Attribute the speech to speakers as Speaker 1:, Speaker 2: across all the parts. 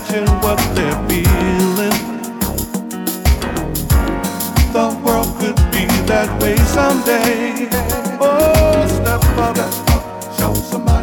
Speaker 1: imagine what they're feeling. The world could be that way someday. Oh, step forward, show somebody.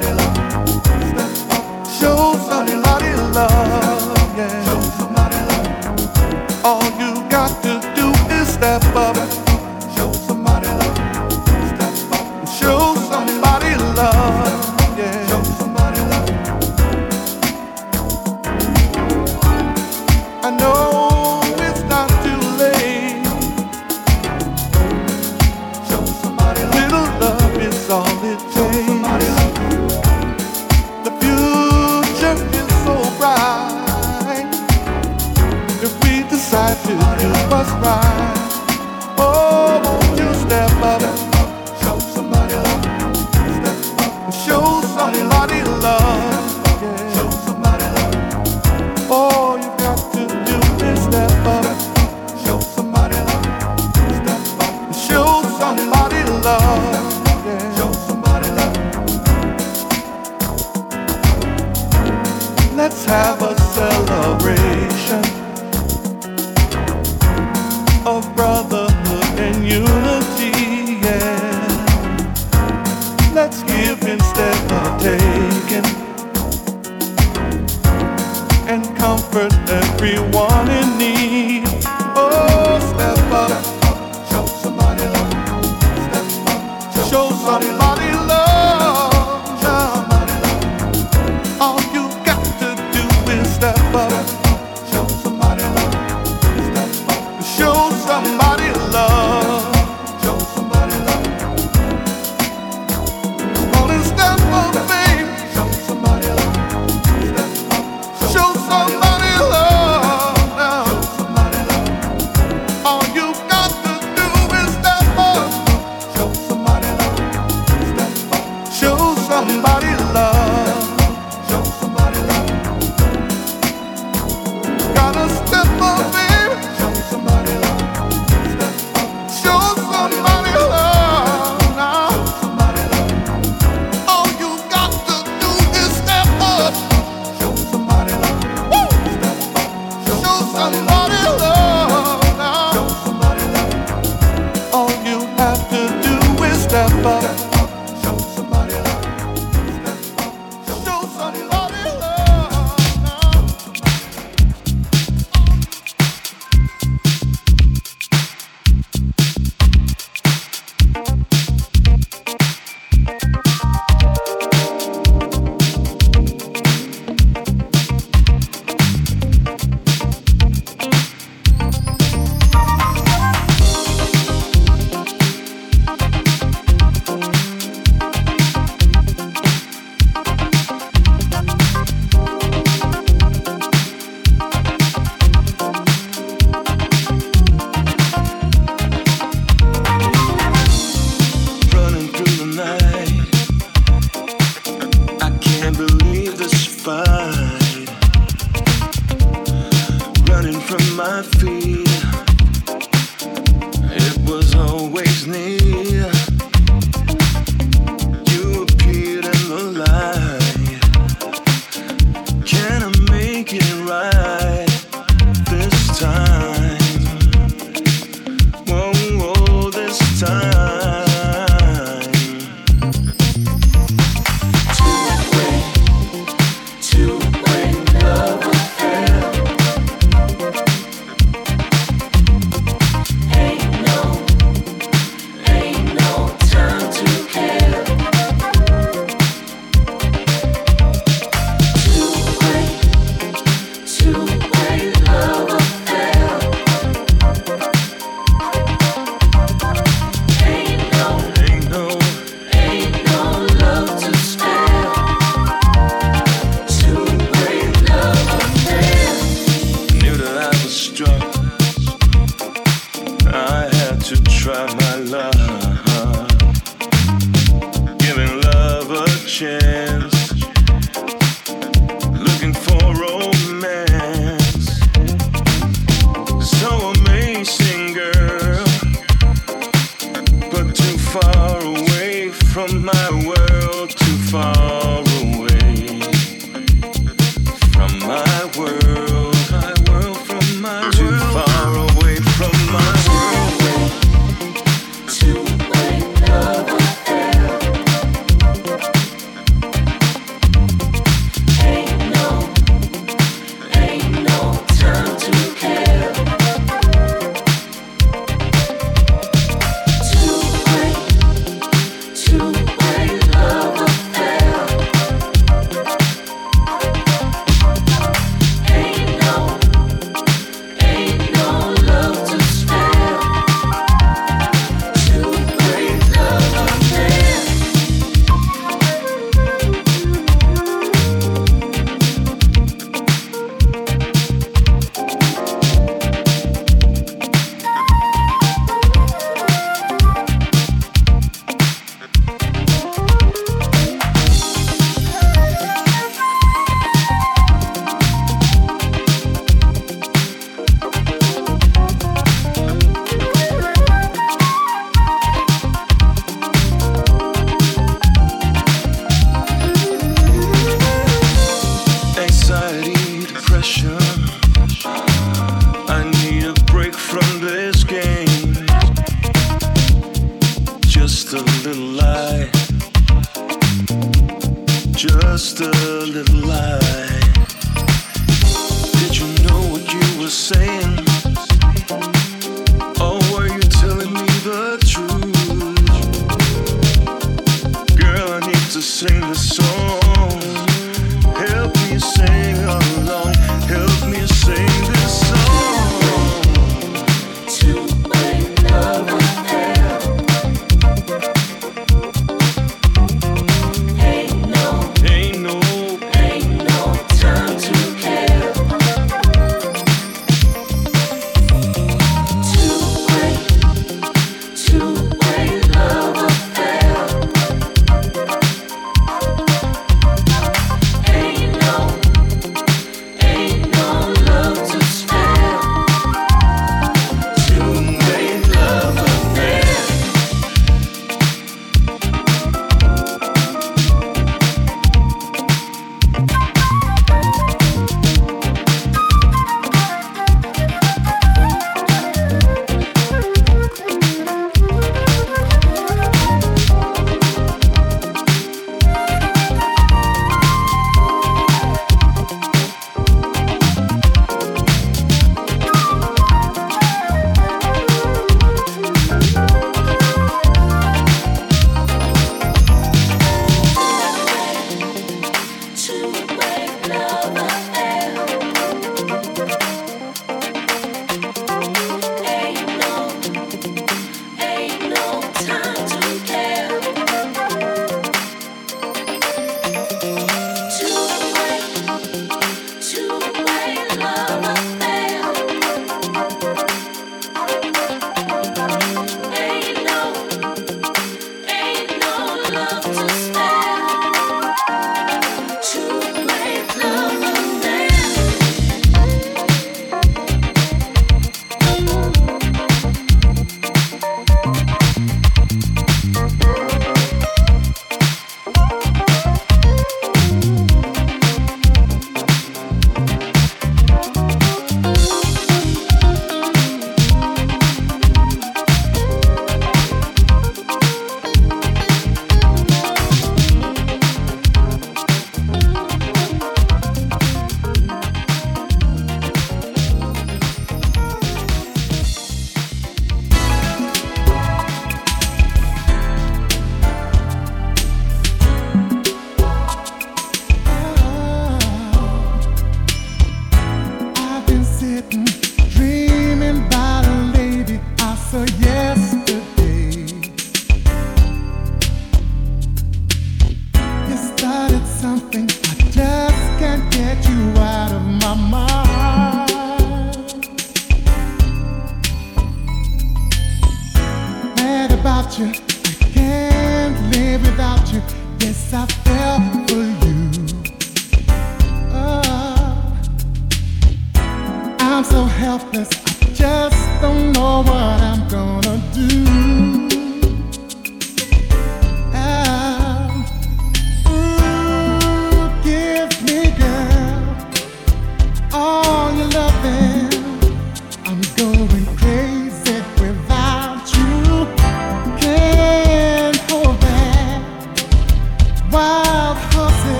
Speaker 2: Helpless, I just don't know what I'm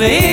Speaker 3: vez.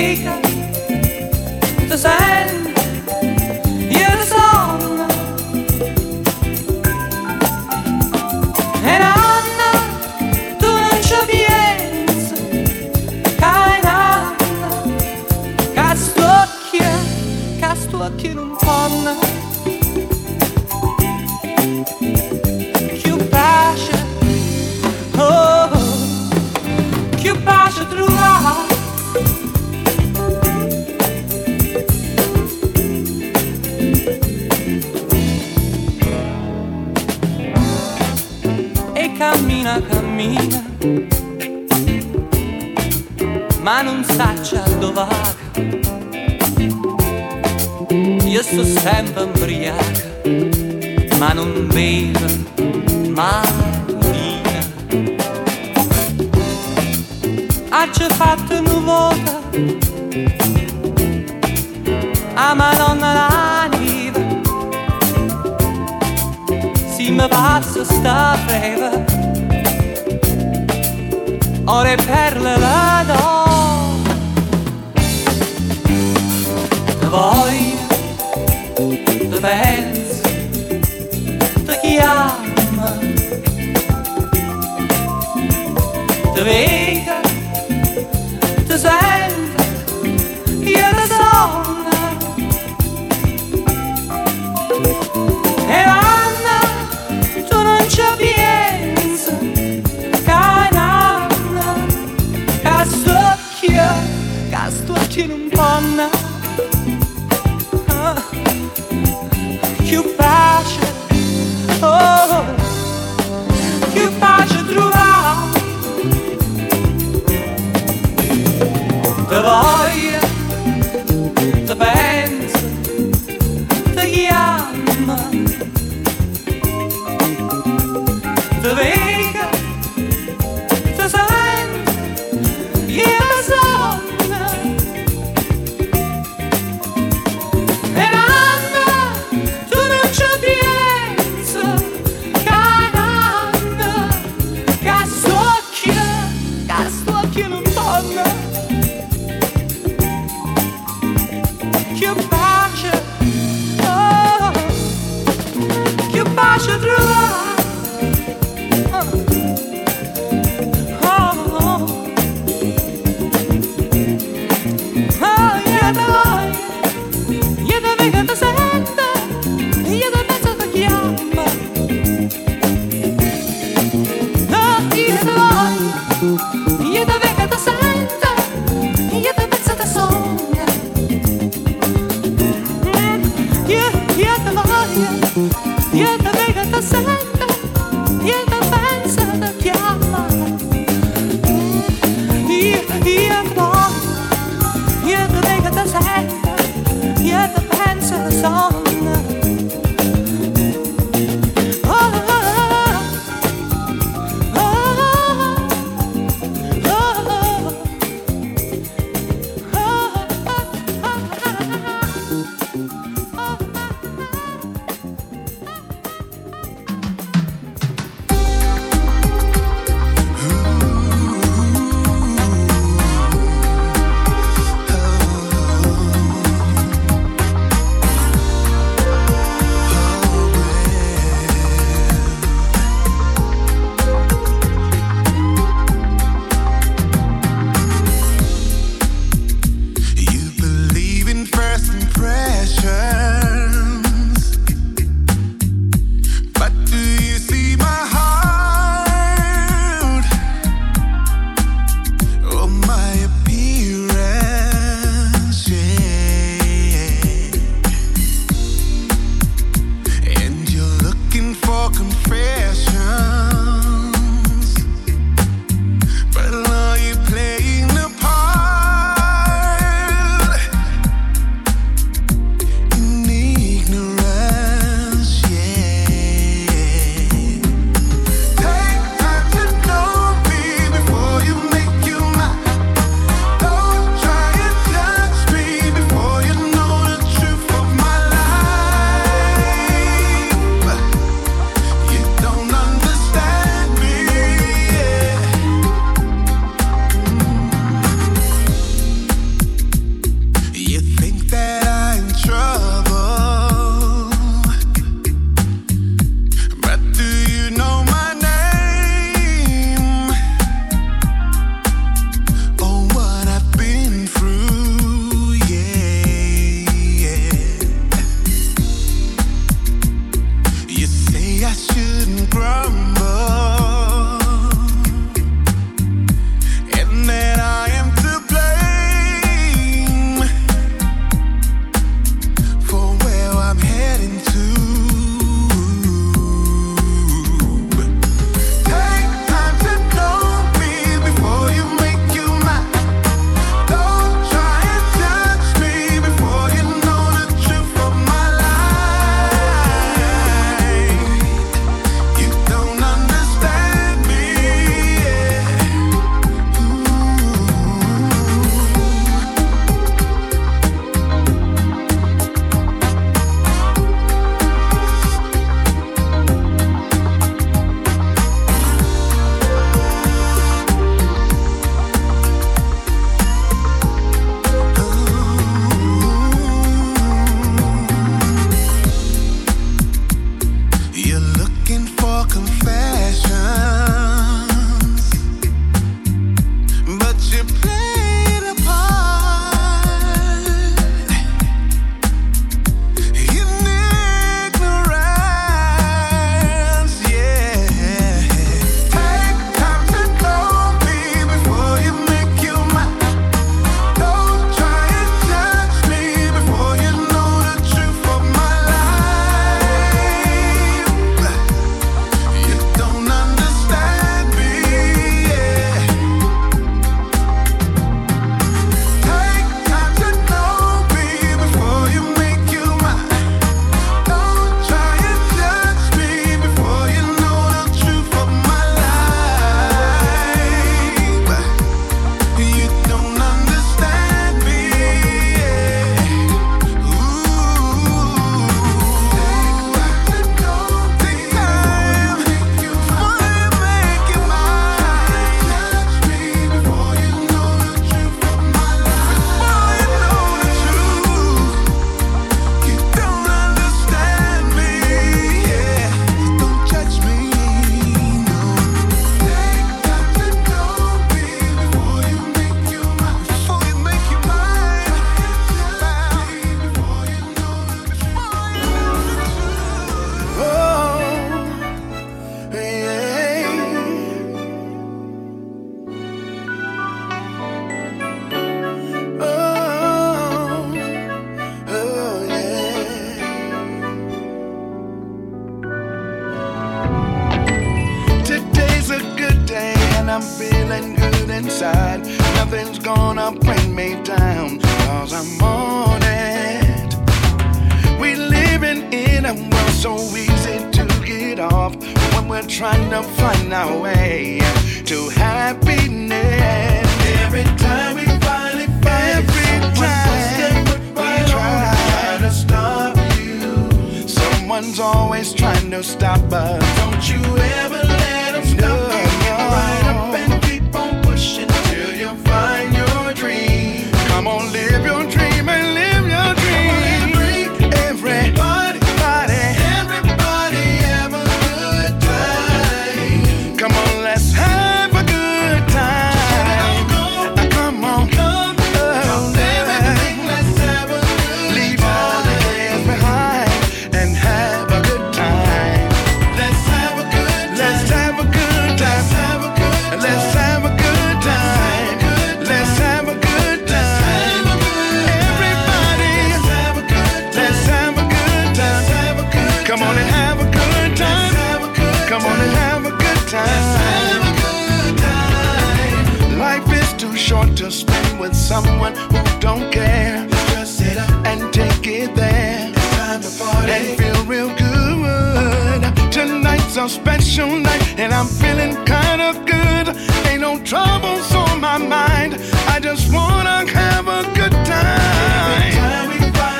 Speaker 3: a
Speaker 4: special night and I'm feeling kind of good. Ain't no troubles on my mind. I just wanna have a good time.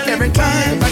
Speaker 4: Every time.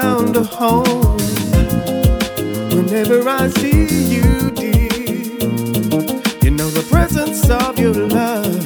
Speaker 5: found a home. Whenever I see you, dear, you know the presence of your love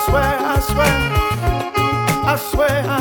Speaker 5: I swear, I swear, I swear. I